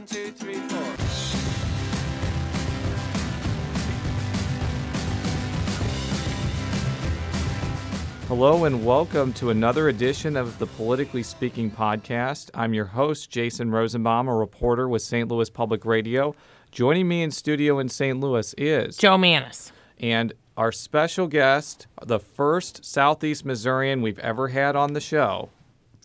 One, two, three, four. Hello and welcome to another edition of the Politically Speaking podcast. I'm your host, Jason Rosenbaum, a reporter with St. Louis Public Radio. Joining me in studio in St. Louis is Jo Mannies. and our special guest, the first Southeast Missourian we've ever had on the show.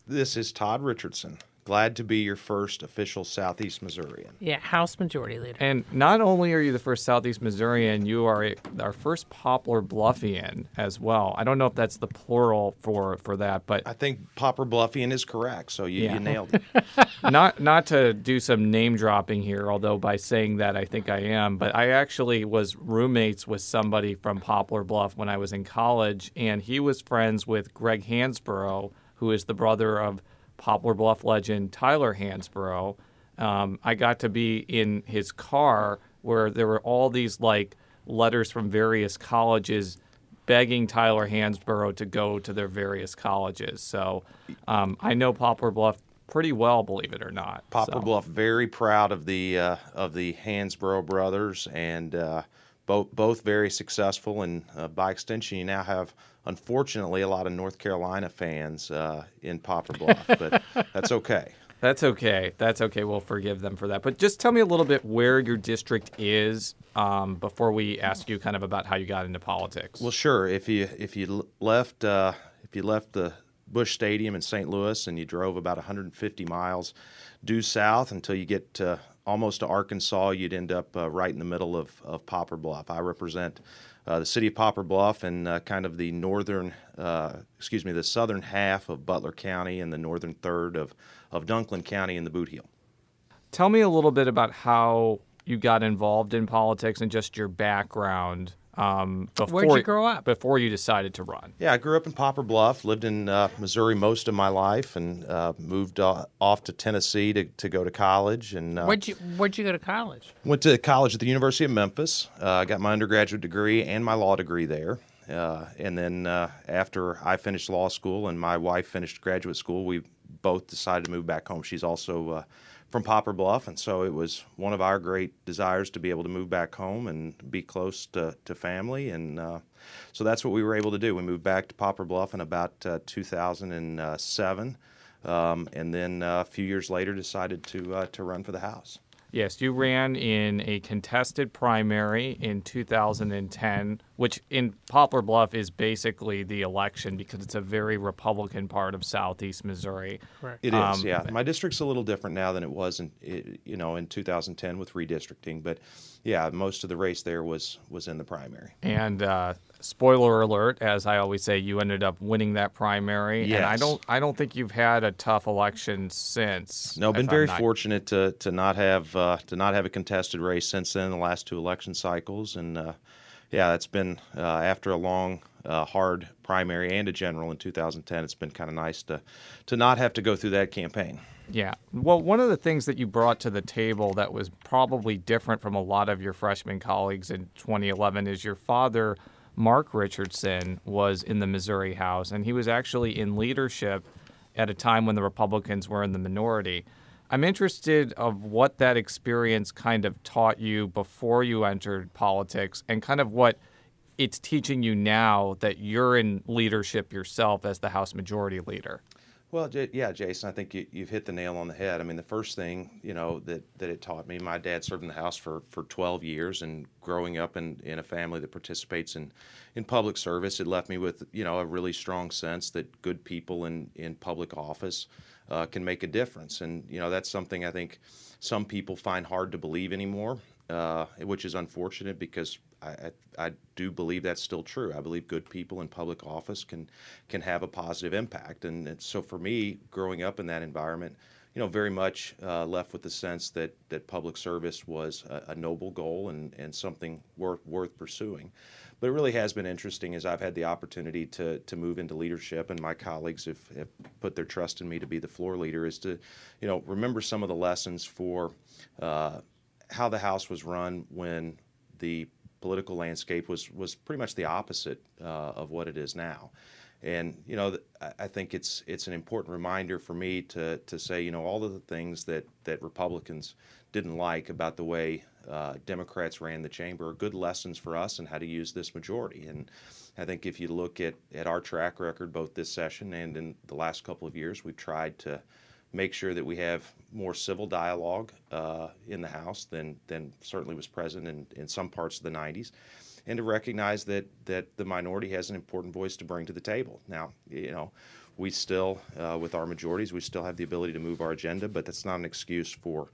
This is Todd Richardson. Glad to be your first official Southeast Missourian. Yeah, House Majority Leader. And not only are you the first Southeast Missourian, you are a, our first Poplar Bluffian as well. I don't know if that's the plural for, for that, but I think Poplar Bluffian is correct, so you, Yeah. you nailed it. not not to do some name dropping here, although by saying that I think I am, but I actually was roommates with somebody from Poplar Bluff when I was in college, and he was friends with Greg Hansbrough, who is the brother of Poplar Bluff legend Tyler Hansbrough. Um, I got to be in his car where there were all these like letters from various colleges begging Tyler Hansbrough to go to their various colleges. So um, I know Poplar Bluff pretty well, believe it or not. Poplar So, Bluff very proud of the uh, of the Hansbrough brothers, and uh, both both very successful. And uh, by extension, you now have, unfortunately, a lot of North Carolina fans uh, in Poplar Bluff, but that's okay. That's okay. That's okay. We'll forgive them for that. But just tell me a little bit where your district is um, before we ask you kind of about how you got into politics. Well, sure. If you if you left uh, if you left the Busch Stadium in St. Louis and you drove about 150 miles due south until you get to, almost to Arkansas, you'd end up uh, right in the middle of, of Poplar Bluff. I represent uh, the city of Poplar Bluff and uh, kind of the northern, uh, excuse me, the southern half of Butler County and the northern third of, of Dunklin County in the Boot Heel. Tell me a little bit about how you got involved in politics and just your background um, before Where'd you grow up? Before you decided to run. Yeah, I grew up in Poplar Bluff, lived in uh, Missouri most of my life, and uh, moved uh, off to Tennessee to, to go to college. And uh, Where'd you Where'd you go to college? went to college at the University of Memphis. Uh, got my undergraduate degree and my law degree there. Uh, and then uh, after I finished law school and my wife finished graduate school, we both decided to move back home. She's also uh, from Poplar Bluff, and so it was one of our great desires to be able to move back home and be close to, to family. And uh, so that's what we were able to do. We moved back to Poplar Bluff in about uh, 2007. Um, and then uh, a few years later, decided to uh, to run for the House. Yes, you ran in a contested primary in 2010, which in Poplar Bluff is basically the election because it's a very Republican part of Southeast Missouri. Correct. It is, Um, yeah. My district's a little different now than it was in, you know, in 2010 with redistricting. But yeah, most of the race there was was in the primary. And uh, spoiler alert, as I always say, you ended up winning that primary. And I don't, I don't think you've had a tough election since. No, if been very not- fortunate to to not have uh, to not have a contested race since then. The last two election cycles, and uh, yeah, it's been uh, after a long, uh, hard primary and a general in 2010. It's been kind of nice to to not have to go through that campaign. Yeah. Well, one of the things that you brought to the table that was probably different from a lot of your freshman colleagues in 2011 is your father, Mark Richardson, was in the Missouri House, and he was actually in leadership at a time when the Republicans were in the minority. I'm interested of what that experience kind of taught you before you entered politics and kind of what it's teaching you now that you're in leadership yourself as the House Majority Leader. Well, yeah, Jason, I think you, you've hit the nail on the head. I mean, the first thing you know that, that it taught me, my dad served in the House for, for 12 years, and growing up in, in a family that participates in, in public service, it left me with you know a really strong sense that good people in, in public office uh, can make a difference, and you know that's something I think some people find hard to believe anymore, uh, which is unfortunate because I, I, I do believe that's still true. I believe good people in public office can can have a positive impact, and so for me, growing up in that environment, you know, very much uh, left with the sense that that public service was a, a noble goal and and something worth worth pursuing. But it really has been interesting as I've had the opportunity to to move into leadership, and my colleagues have, have put their trust in me to be the floor leader. Is to, you know, remember some of the lessons for uh, how the House was run when the political landscape was was pretty much the opposite uh, of what it is now. And you know, I- think it's it's an important reminder for me to to say, you know, all of the things that that Republicans didn't like about the way uh, Democrats ran the chamber good lessons for us and how to use this majority. And I think if you look at at our track record, both this session and in the last couple of years, we've tried to make sure that we have more civil dialogue uh, in the House than than certainly was present in, in some parts of the 90s, and to recognize that that the minority has an important voice to bring to the table. Now, you know, we still, uh, with our majorities, we still have the ability to move our agenda, but that's not an excuse for,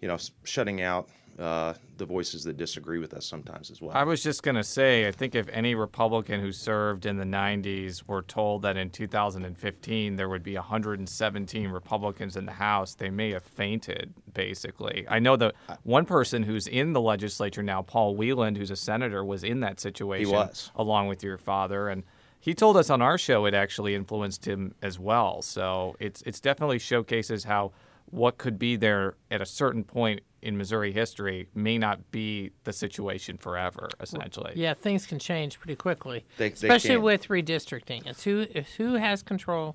you know, shutting out uh, the voices that disagree with us sometimes as well. I was just going to say, I think if any Republican who served in the 90s were told that in 2015 there would be 117 Republicans in the House, they may have fainted, basically. I know that one person who's in the legislature now, Paul Wieland, who's a senator, was in that situation He was. along with your father. And he told us on our show it actually influenced him as well. So it's, it's definitely showcases how what could be there at a certain point in Missouri history may not be the situation forever, essentially. Yeah, things can change pretty quickly, They- they especially can. with redistricting. It's who it's who has control.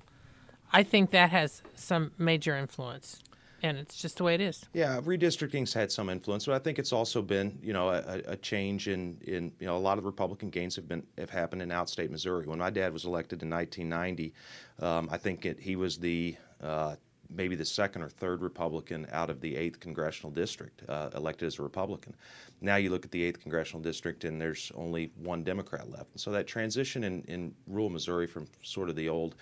I think that has some major influence, and it's just the way it is. Yeah, redistricting's had some influence, but I think it's also been, you know, a, a change in, in, you know, a lot of the Republican gains have been have happened in outstate Missouri. When my dad was elected in 1990, um, I think it, he was the uh, maybe the second or third Republican out of the eighth congressional district uh, elected as a Republican. Now you look at the eighth congressional district, and there's only one Democrat left. So that transition in, in rural Missouri from sort of the old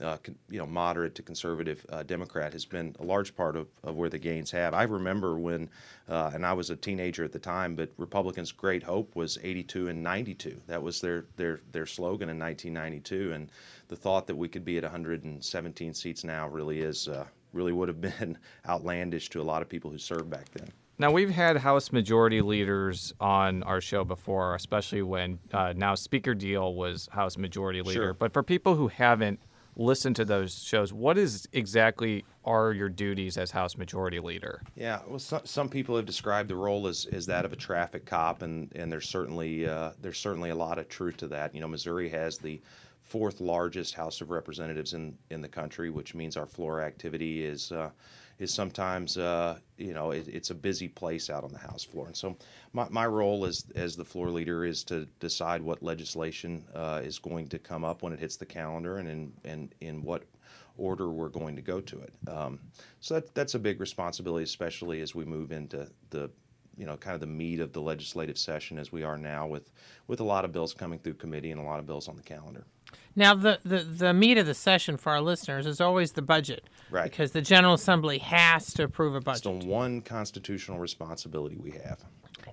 uh, con- you know, moderate to conservative uh, Democrat has been a large part of, of where the gains have. I remember when, uh, and I was a teenager at the time, but Republicans' great hope was 82 and 92. That was their their their slogan in 1992, and the thought that we could be at 117 seats now really is uh, really would have been outlandish to a lot of people who served back then. Now, we've had House Majority Leaders on our show before, especially when uh, now Speaker Diehl was House Majority Leader. Sure. But for people who haven't listened to those shows, what is exactly are your duties as House Majority Leader? Yeah, well, some, some people have described the role as, as that of a traffic cop, and, and there's certainly uh, there's certainly a lot of truth to that. You know, Missouri has the fourth largest House of Representatives in, in the country, which means our floor activity is uh, is sometimes uh, you know it, it's a busy place out on the House floor. And so my, my role as as the floor leader is to decide what legislation uh, is going to come up when it hits the calendar, and in and in what order we're going to go to it. Um, so that, that's a big responsibility, especially as we move into the, you know, kind of the meat of the legislative session as we are now with, with a lot of bills coming through committee and a lot of bills on the calendar. Now, the, the, the meat of the session for our listeners is always the budget. Right. Because the General Assembly has to approve a budget. It's the one constitutional responsibility we have.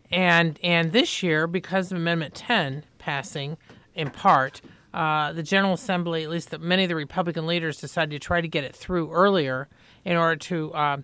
And, and this year, because of Amendment 10 passing in part, uh, the General Assembly, at least the, many of the Republican leaders, decided to try to get it through earlier in order to, uh,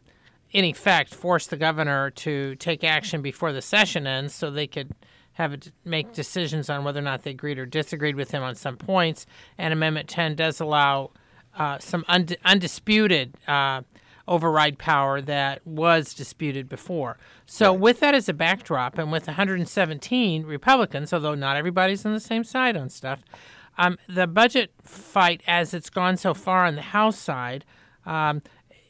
in effect, force the governor to take action before the session ends so they could have it make decisions on whether or not they agreed or disagreed with him on some points. And Amendment 10 does allow uh, some und- undisputed uh, override power that was disputed before. So, with that as a backdrop, and with 117 Republicans, although not everybody's on the same side on stuff, um, the budget fight as it's gone so far on the House side, um,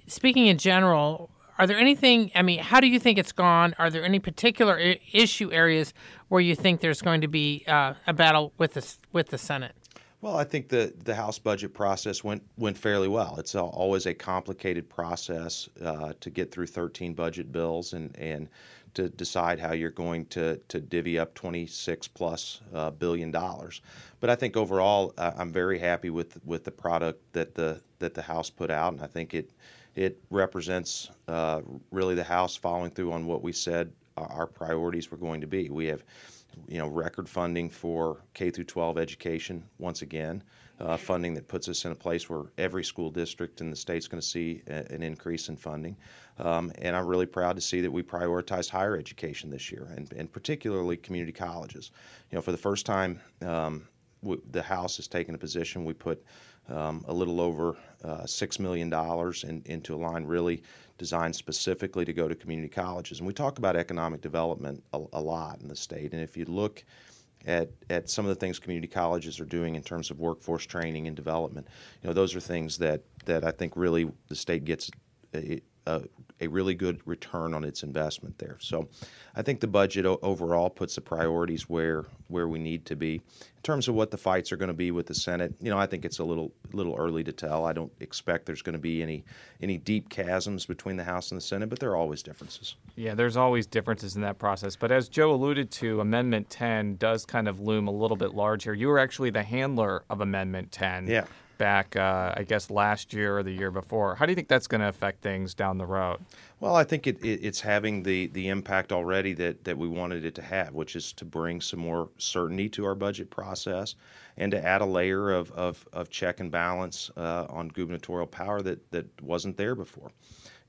speaking in general, are there anything? I mean, how do you think it's gone? Are there any particular I- issue areas where you think there's going to be uh, a battle with the with the Senate? Well, I think the, the House budget process went went fairly well. It's al- always a complicated process uh, to get through 13 budget bills and, and to decide how you're going to, to divvy up 26 plus uh, billion dollars. But I think overall, uh, I'm very happy with with the product that the that the House put out, and I think it it represents uh, really the House following through on what we said our, priorities were going to be. We have you know, record funding for K through 12 education once again, uh, funding that puts us in a place where every school district in the state's going to see a, an increase in funding. Um, and I'm really proud to see that we prioritized higher education this year, and, and particularly community colleges. You know, for the first time, um, the House has taken a position. We put um, a little over uh, $6 million in, into a line really designed specifically to go to community colleges. And we talk about economic development a, a lot in the state. And if you look at, at some of the things community colleges are doing in terms of workforce training and development. You know, those are things that, that I think really the state gets a, a, a really good return on its investment there. So I think the budget o- overall puts the priorities where where we need to be. In terms of what the fights are going to be with the Senate, you know, I think it's a little little early to tell. I don't expect there's going to be any any deep chasms between the House and the Senate, but there are always differences. Yeah, there's always differences in that process. But as Jo alluded to, Amendment 10 does kind of loom a little bit larger. You were actually the handler of Amendment 10. Yeah. Back, uh, I guess, last year or the year before. How do you think that's going to affect things down the road? Well, I think it, it, it's having the, the impact already that, that we wanted it to have, which is to bring some more certainty to our budget process and to add a layer of, of, of check and balance uh, on gubernatorial power that, that wasn't there before.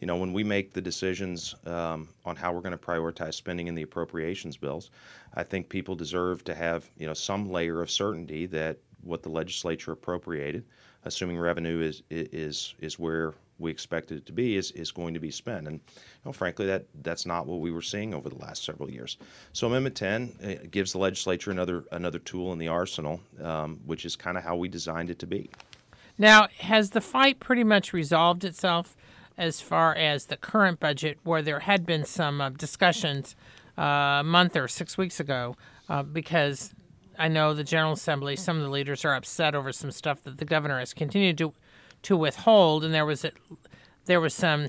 You know, when we make the decisions um, on how we're going to prioritize spending in the appropriations bills, I think people deserve to have, you know, some layer of certainty that what the legislature appropriated, assuming revenue is is is where we expected it to be, is, is going to be spent. And you know, frankly, that that's not what we were seeing over the last several years. So Amendment 10 uh, gives the legislature another another tool in the arsenal, um, which is kind of how we designed it to be. Now, has the fight pretty much resolved itself as far as the current budget, where there had been some uh, discussions uh, a month or six weeks ago, uh, because I know the General Assembly, some of the leaders are upset over some stuff that the governor has continued to to withhold, and there was a, there was some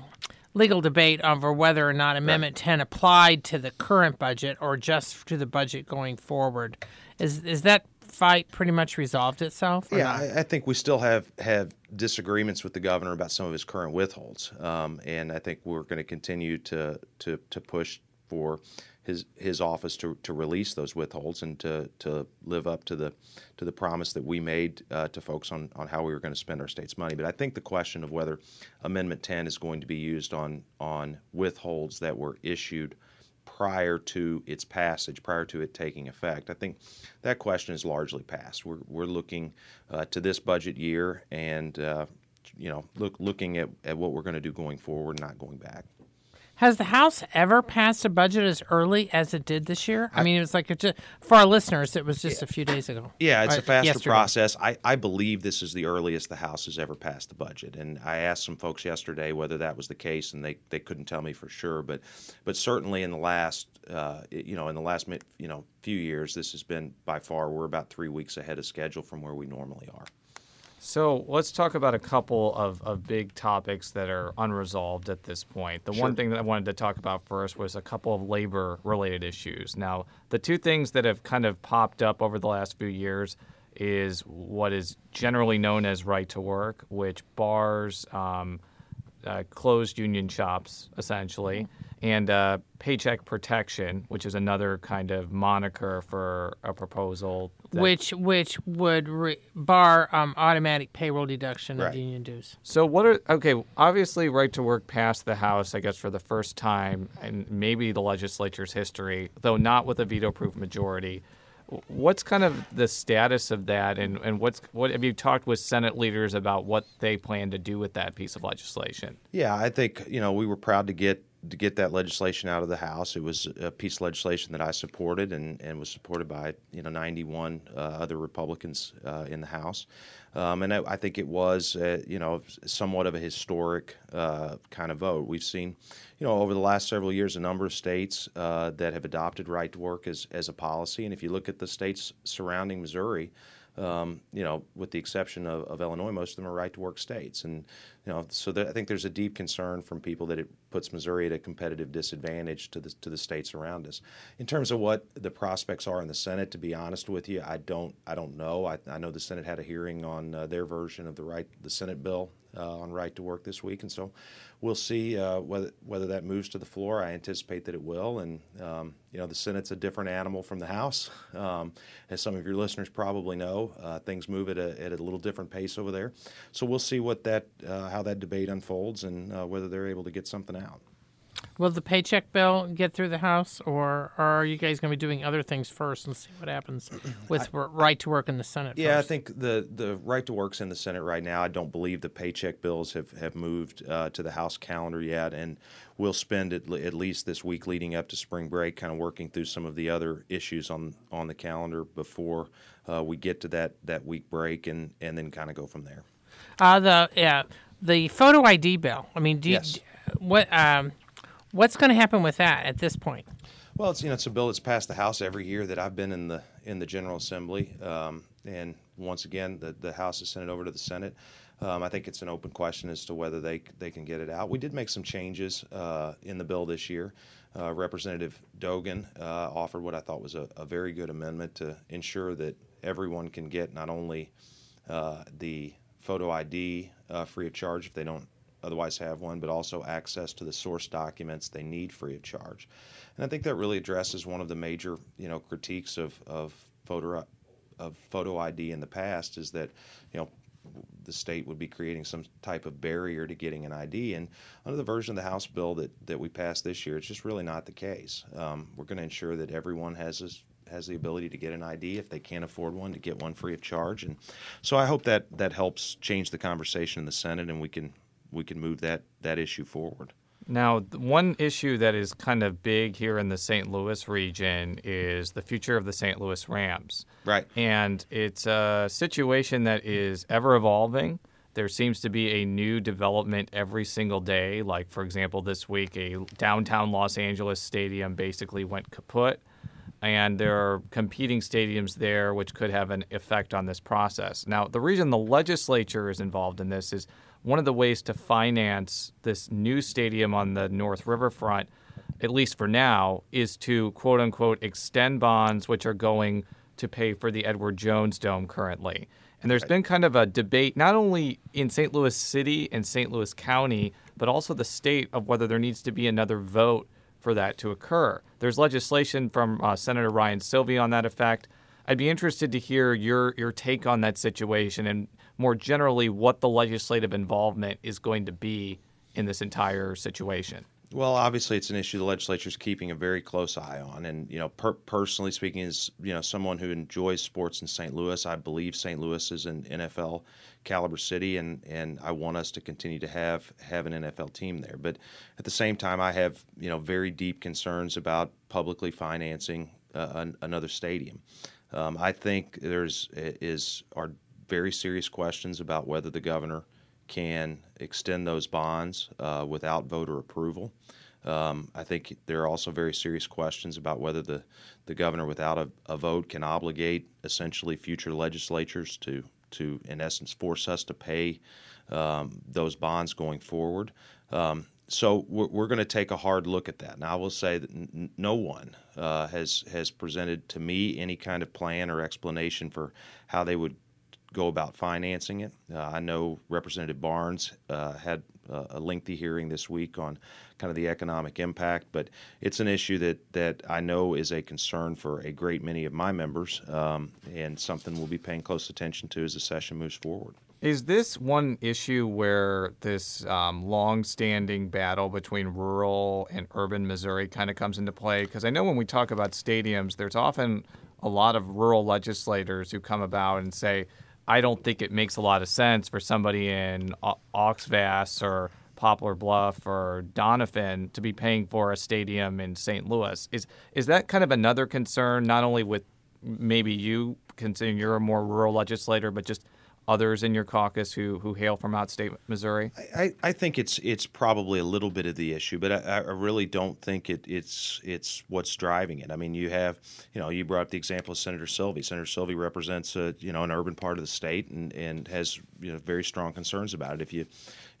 legal debate over whether or not Amendment 10 applied to the current budget or just to the budget going forward. Is is that fight pretty much resolved itself? Yeah. I, I think we still have have disagreements with the governor about some of his current withholds, um, and I think we're going to continue to to to push for his his office to, to release those withholds and to, to live up to the to the promise that we made uh, to folks on, on how we were going to spend our state's money. But I think the question of whether Amendment 10 is going to be used on on withholds that were issued prior to its passage, prior to it taking effect. I think that question is largely passed. We're, we're looking uh, to this budget year and uh, you know look looking at, at what we're going to do going forward, not going back. Has the House ever passed a budget as early as it did this year? I, mean, it was like just, for our listeners, it was just a few days ago. Yeah, it's Or a faster yesterday. process. I, I believe this is the earliest the House has ever passed the budget. And I asked some folks yesterday whether that was the case, and they, they couldn't tell me for sure. But but certainly in the last uh, you know in the last you know few years, this has been by far we're about three weeks ahead of schedule from where we normally are. So let's talk about a couple of, of big topics that are unresolved at this point. The one thing that I wanted to talk about first was a couple of labor related issues. Now, the two things that have kind of popped up over the last few years is what is generally known as right to work, which bars um, uh, closed union shops, essentially, and uh, paycheck protection, which is another kind of moniker for a proposal. that- Which which would re- bar um, automatic payroll deduction Right. of union dues. So what are okay? Obviously, right to work passed the House, I guess, for the first time in maybe the legislature's history, though not with a veto-proof majority. What's kind of the status of that, and, and what's what have you talked with Senate leaders about what they plan to do with that piece of legislation? Yeah, I think you know we were proud to get to get that legislation out of the House. It was a piece of legislation that I supported and, and was supported by you know 91 uh, other Republicans uh, in the House, um, and I, I think it was uh, you know somewhat of a historic uh, kind of vote. We've seen you know over the last several years a number of states uh, that have adopted right to work as as a policy, and if you look at the states surrounding Missouri um, you know, with the exception of, of Illinois, most of them are right to work states. And, you know, so I think there's a deep concern from people that it puts Missouri at a competitive disadvantage to the, to the states around us. In terms of what the prospects are in the Senate, to be honest with you, I don't, I don't know. I, I know the Senate had a hearing on uh, their version of the right, the Senate bill uh, on right to work this week. And so we'll see uh, whether, whether that moves to the floor. I anticipate that it will. And, um, you know, the Senate's a different animal from the House. Um, as some of your listeners probably know, uh, things move at a, at a little different pace over there. So we'll see what that, uh, how that debate unfolds and uh, whether they're able to get something out. Will the paycheck bill get through the House, or, are you guys going to be doing other things first and see what happens with r- right to work in the Senate? Yeah, I think the, the right to work's in the Senate right now. I don't believe the paycheck bills have, have moved uh, to the House calendar yet. And we'll spend at, at least this week leading up to spring break kind of working through some of the other issues on, on the calendar before uh, we get to that, that week break and, and then kind of go from there. Uh, the yeah, the photo ID bill. I mean, do you, Yes. what um, what's going to happen with that at this point? Well, it's you know it's a bill that's passed the House every year that I've been in the in the General Assembly, um, and once again the the House has sent it over to the Senate. Um, I think it's an open question as to whether they they can get it out. We did make some changes uh, in the bill this year. Uh, Representative Dogan uh, offered what I thought was a, a very good amendment to ensure that everyone can get not only uh, the photo ID uh, free of charge if they don't otherwise have one, but also access to the source documents they need free of charge. And I think that really addresses one of the major, you know, critiques of, of photo of photo ID in the past is that, you know, the state would be creating some type of barrier to getting an ID. And under the version of the House bill that, that we passed this year, it's just really not the case. Um, we're going to ensure that everyone has this, has the ability to get an ID if they can't afford one to get one free of charge. And so I hope that that helps change the conversation in the Senate and we can we can move that that issue forward. Now, one issue that is kind of big here in the St. Louis region is the future of the St. Louis Rams. Right. And it's a situation that is ever evolving. There seems to be a new development every single day. Like, for example, this week, a downtown Los Angeles stadium basically went kaput. And there are competing stadiums there, which could have an effect on this process. Now, the reason the legislature is involved in this is one of the ways to finance this new stadium on the North Riverfront, at least for now, is to quote unquote extend bonds, which are going to pay for the Edward Jones Dome currently. And there's been kind of a debate, not only in St. Louis City and St. Louis County, but also the state of whether there needs to be another vote for that to occur. There's legislation from uh, Senator Ryan Silvey on that effect. I'd be interested to hear your your take on that situation and more generally what the legislative involvement is going to be in this entire situation. Well, obviously, it's an issue the legislature is keeping a very close eye on, and you know, per- personally speaking, as you know, someone who enjoys sports in St. Louis, I believe St. Louis is an NFL caliber city, and and I want us to continue to have have an NFL team there. But at the same time, I have you know very deep concerns about publicly financing uh, an, another stadium. Um, I think there's is are very serious questions about whether the governor can extend those bonds uh, without voter approval. Um, I think there are also very serious questions about whether the, the governor, without a, a vote, can obligate essentially future legislatures to, to, in essence, force us to pay um, those bonds going forward. Um, so we're, we're going to take a hard look at that. Now, I will say that n- no one uh, has has presented to me any kind of plan or explanation for how they would go about financing it. Uh, I know Representative Barnes uh, had uh, a lengthy hearing this week on kind of the economic impact, but it's an issue that, that I know is a concern for a great many of my members um, and something we'll be paying close attention to as the session moves forward. Is this one issue where this um, long-standing battle between rural and urban Missouri kind of comes into play? Because I know when we talk about stadiums, there's often a lot of rural legislators who come about and say, "I don't think it makes a lot of sense for somebody in Oxvass or Poplar Bluff or Donovan to be paying for a stadium in St. Louis." Is is that kind of another concern, not only with maybe you, considering you're a more rural legislator, but just others in your caucus who who hail from outstate Missouri? I, I think it's it's probably a little bit of the issue, but I, I really don't think it, it's it's what's driving it. I mean, you have you know you brought up the example of Senator Silvey. Senator Silvey represents a you know an urban part of the state and, and has you know very strong concerns about it. If you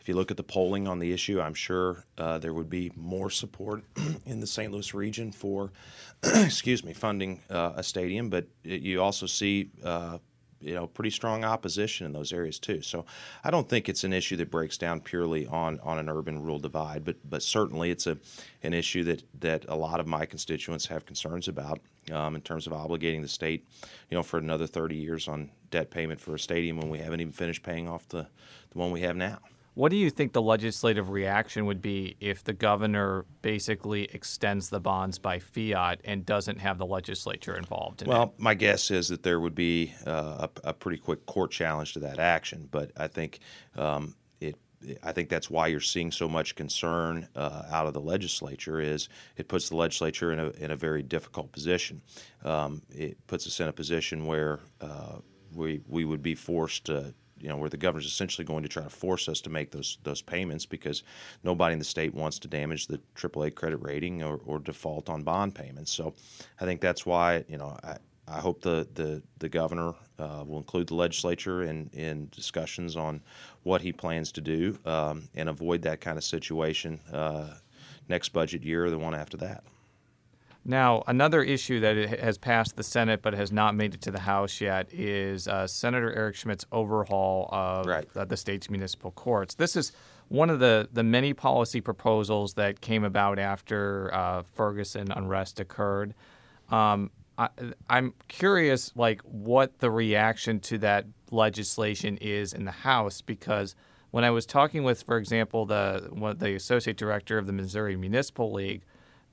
if you look at the polling on the issue, I'm sure uh, there would be more support in the St. Louis region for excuse me funding uh, a stadium, but you also see. Uh, you know pretty strong opposition in those areas too. So I don't think it's an issue that breaks down purely on on an urban rural divide, but but certainly it's a an issue that that a lot of my constituents have concerns about um, in terms of obligating the state, you know, for another 30 years on debt payment for a stadium when we haven't even finished paying off the the one we have now. What do you think the legislative reaction would be if the governor basically extends the bonds by fiat and doesn't have the legislature involved? In well, it? my guess is that there would be uh, a, a, pretty quick court challenge to that action, but I think um, it. I think that's why you're seeing so much concern uh, out of the legislature. Is it puts the legislature in a in a very difficult position. Um, it puts us in a position where uh, we we would be forced to you know, where the governor's essentially going to try to force us to make those those payments because nobody in the state wants to damage the AAA credit rating or, or default on bond payments. So, I think that's why you know I, I hope the the the governor uh, will include the legislature in in discussions on what he plans to do um, and avoid that kind of situation uh, next budget year or the one after that. Now, another issue that has passed the Senate but has not made it to the House yet is uh, Senator Eric Schmitt's overhaul of right. uh, the state's municipal courts. This is one of the, the many policy proposals that came about after uh, Ferguson unrest occurred. Um, I, am curious, like, what the reaction to that legislation is in the House, because when I was talking with, for example, the the associate director of the Missouri Municipal League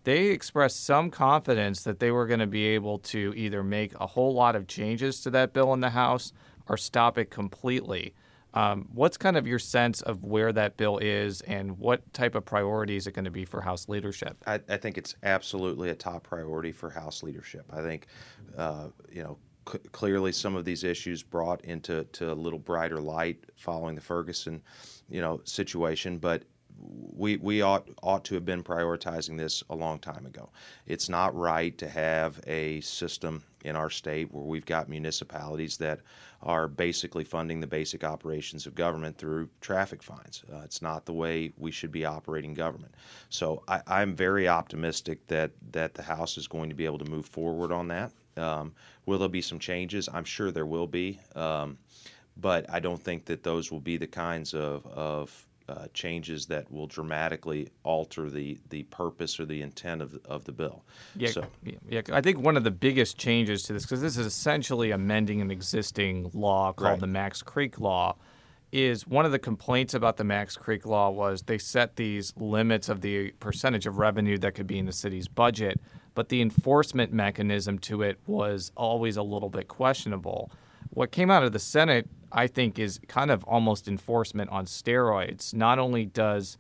they expressed some confidence that they were going to be able to either make a whole lot of changes to that bill in the House or stop it completely. Um, what's kind of your sense of where that bill is and what type of priority is it going to be for House leadership? I, I think it's absolutely a top priority for House leadership. I think, uh, you know, c- clearly some of these issues brought into to a little brighter light following the Ferguson, you know, situation, but we we ought ought to have been prioritizing this a long time ago. It's not right to have a system in our state where we've got municipalities that are basically funding the basic operations of government through traffic fines. Uh, it's not the way we should be operating government. So I, am very optimistic that that the House is going to be able to move forward on that. Um, will there be some changes? I'm sure there will be. Um, but I don't think that those will be the kinds of, of uh, changes that will dramatically alter the, the purpose or the intent of, of the bill. Yeah, so. yeah, I think one of the biggest changes to this, because this is essentially amending an existing law called right. the Macks Creek Law, is one of the complaints about the Macks Creek Law was they set these limits of the percentage of revenue that could be in the city's budget, but the enforcement mechanism to it was always a little bit questionable. What came out of the Senate I think is kind of almost enforcement on steroids. Not only does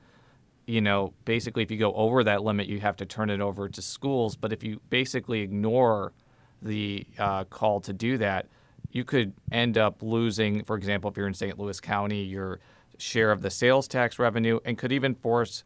you know, basically, if you go over that limit, you have to turn it over to schools. But if you basically ignore the uh, call to do that, you could end up losing, for example, if you're in St. Louis County, your share of the sales tax revenue, and could even force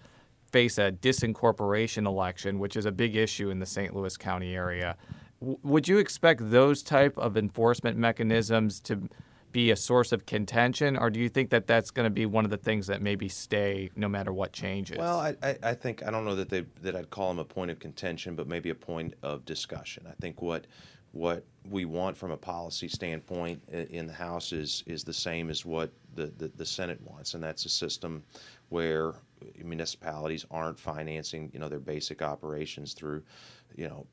face a disincorporation election, which is a big issue in the St. Louis County area. W- would you expect those type of enforcement mechanisms to be a source of contention, or do you think that that's going to be one of the things that maybe stay no matter what changes? Well, I, I, I think I don't know that they that I'd call them a point of contention, but maybe a point of discussion. I think what what we want from a policy standpoint in the House is is the same as what the, the, the Senate wants, and that's a system where municipalities aren't financing you know their basic operations through you know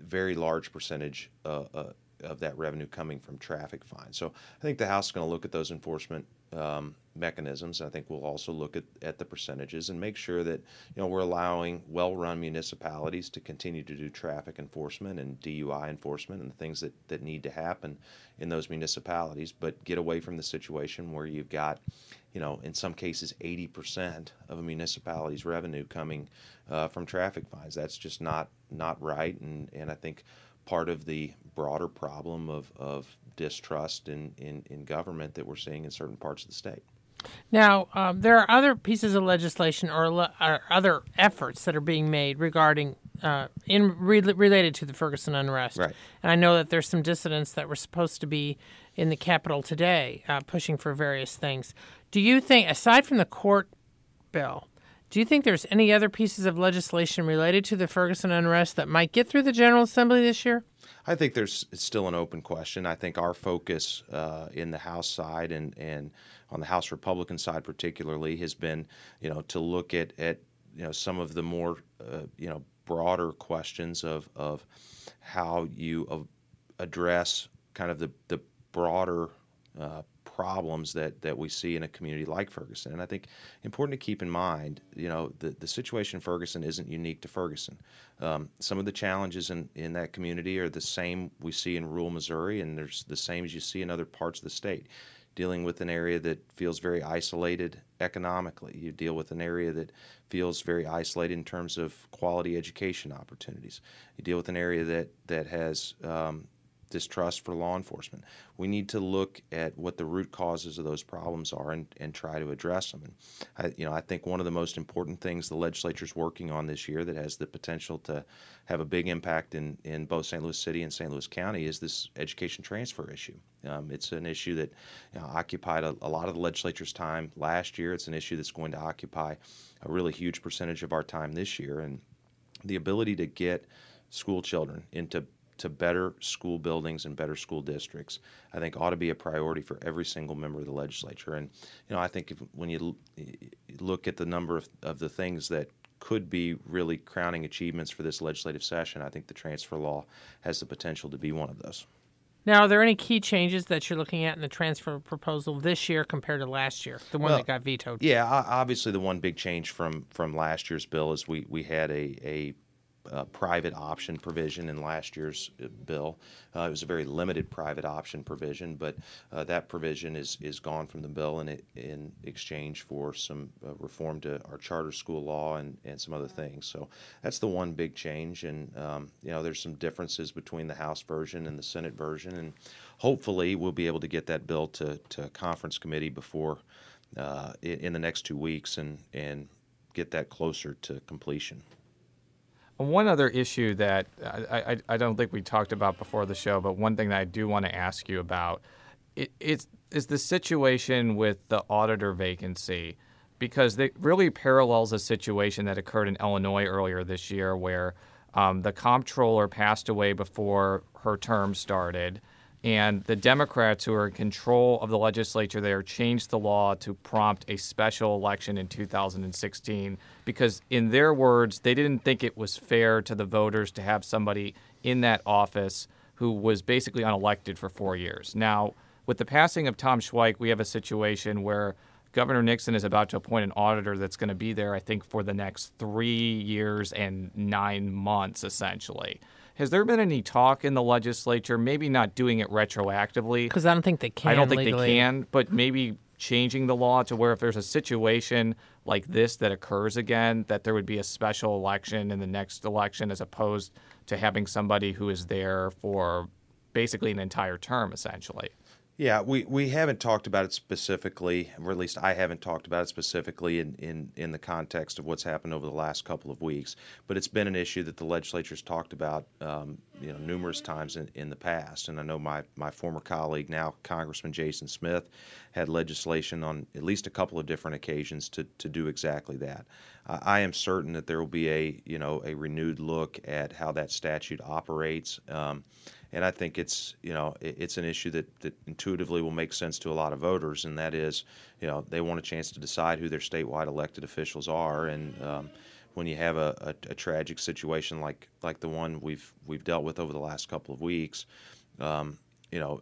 very large percentage uh, uh, of that revenue coming from traffic fines. So I think the House is going to look at those enforcement um, mechanisms. I think we'll also look at, at the percentages and make sure that you know we're allowing well-run municipalities to continue to do traffic enforcement and DUI enforcement and the things that, that need to happen in those municipalities, but get away from the situation where you've got, you know, in some cases 80% of a municipality's revenue coming uh, from traffic fines. That's just not not right, and and I think part of the broader problem of, of distrust in, in, in government that we're seeing in certain parts of the state. Now, um, there are other pieces of legislation or, le- or, other efforts that are being made regarding uh, in re- related to the Ferguson unrest. Right. And I know that there's some dissidents that were supposed to be in the Capitol today, uh, pushing for various things. Do you think, aside from the court bill, do you think there's any other pieces of legislation related to the Ferguson unrest that might get through the General Assembly this year? I think there's still an open question. I think our focus uh, in the House side and, and on the House Republican side particularly has been, you know, to look at, at you know some of the more uh, you know broader questions of of how you address kind of the the broader uh, problems that, that we see in a community like Ferguson. And I think important to keep in mind, you know, the, the situation in Ferguson isn't unique to Ferguson. Um, some of the challenges in, in that community are the same we see in rural Missouri, and there's the same as you see in other parts of the state. Dealing with an area that feels very isolated economically, you deal with an area that feels very isolated in terms of quality education opportunities. You deal with an area that that has um, distrust for law enforcement. We need to look at what the root causes of those problems are and, and try to address them. And I, you know, I think one of the most important things the legislature is working on this year that has the potential to have a big impact in, in both St. Louis City and St. Louis County is this education transfer issue. Um, it's an issue that you know, occupied a, a lot of the legislature's time last year. It's an issue that's going to occupy a really huge percentage of our time this year. And the ability to get school children into to better school buildings and better school districts, I think ought to be a priority for every single member of the legislature. And you know, I think if, when you look at the number of, of the things that could be really crowning achievements for this legislative session, I think the transfer law has the potential to be one of those. Now, are there any key changes that you're looking at in the transfer proposal this year compared to last year, the one well, that got vetoed? Yeah, obviously the one big change from from last year's bill is we we had a a uh, private option provision in last year's uh, bill. Uh, it was a very limited private option provision, but uh, that provision is, is gone from the bill in, in exchange for some uh, reform to our charter school law and, and some other things. So that's the one big change. And, um, you know, there's some differences between the House version and the Senate version. And hopefully we'll be able to get that bill to, to conference committee before uh, in, in the next two weeks and, and get that closer to completion. One other issue that I, I, I, don't think we talked about before the show, but one thing that I do want to ask you about it, it's, is the situation with the auditor vacancy, because it really parallels a situation that occurred in Illinois earlier this year where um, the comptroller passed away before her term started and the Democrats who are in control of the legislature there changed the law to prompt a special election in 2016 because, in their words, they didn't think it was fair to the voters to have somebody in that office who was basically unelected for four years. Now, with the passing of Tom Schweich, we have a situation where Governor Nixon is about to appoint an auditor that's going to be there, I think, for the next three years and nine months, essentially. Has there been any talk in the legislature, maybe not doing it retroactively? Because I don't think they can. I don't think legally. they can, but maybe changing the law to where if there's a situation like this that occurs again, that there would be a special election in the next election as opposed to having somebody who is there for basically an entire term, essentially. Yeah, we, we haven't talked about it specifically, or at least I haven't talked about it specifically in, in, in the context of what's happened over the last couple of weeks. But it's been an issue that the legislature's talked about, um, you know, numerous times in, in the past. And I know my, my former colleague, now Congressman Jason Smith, had legislation on at least a couple of different occasions to, to do exactly that. I am certain that there will be a you know a renewed look at how that statute operates. Um, and I think it's you know it's an issue that, that intuitively will make sense to a lot of voters, and that is you know they want a chance to decide who their statewide elected officials are, and um, when you have a, a, a, tragic situation like like the one we've we've dealt with over the last couple of weeks, um, you know,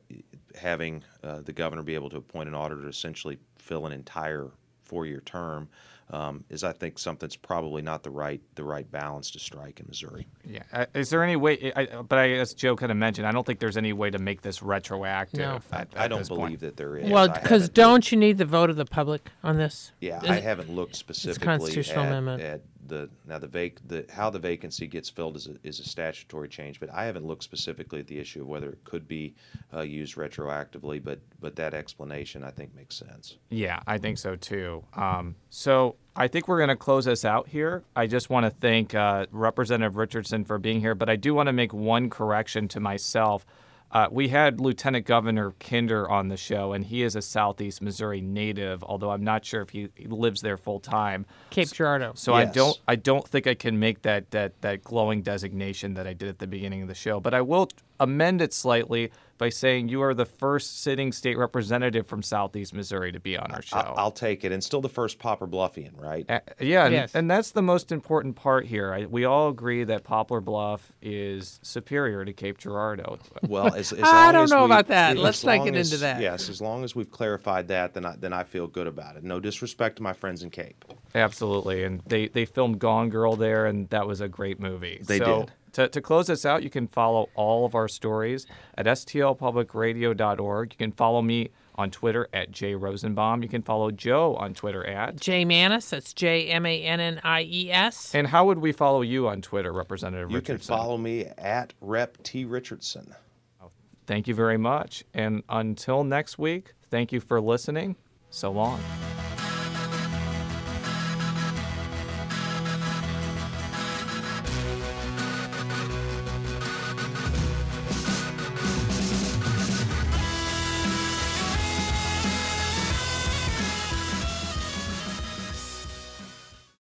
having uh, the governor be able to appoint an auditor to essentially fill an entire four-year term um, is I think something's probably not the right the right balance to strike in Missouri. Yeah, uh, is there any way? I, but I guess Jo kind of mentioned I don't think there's any way to make this retroactive. No. At, at I don't believe point. that there is. Well, because don't you need the vote of the public on this? Yeah, is, I haven't looked specifically at, at the now the vac the how the vacancy gets filled is a, is a statutory change, but I haven't looked specifically at the issue of whether it could be uh, used retroactively. But but that explanation I think makes sense. Yeah, I think so too. Um, so I think we're going to close this out here. I just want to thank uh, Representative Richardson for being here, but I do want to make one correction to myself. Uh, we had Lieutenant Governor Kinder on the show, and he is a Southeast Missouri native. Although I'm not sure if he, he lives there full time. Cape Girardeau. So, yes. I don't I don't think I can make that that that glowing designation that I did at the beginning of the show. But I will amend it slightly by saying you are the first sitting state representative from Southeast Missouri to be on our show. I- I'll take it. And still the first Poplar Bluffian, right? Uh, yeah, and, Yes. and that's the most important part here. I, we all agree that Poplar Bluff is superior to Cape Girardeau. Well, as, as I don't as know we- about that. as Let's not long get as- into that. Yes, as long as we've clarified that, then I, then I feel good about it. No disrespect to my friends in Cape. Absolutely, and they they filmed Gone Girl there, and that was a great movie. They so, did. To, to close this out, you can follow all of our stories at stlpublicradio.org. You can follow me on Twitter at jrosenbaum. You can follow Jo on Twitter at. Jay Mannies, that's J M A N N I E S. And how would we follow you on Twitter, Representative Richardson? You can follow me at Rep T Richardson. Oh, thank you very much. And until next week, thank you for listening. So long.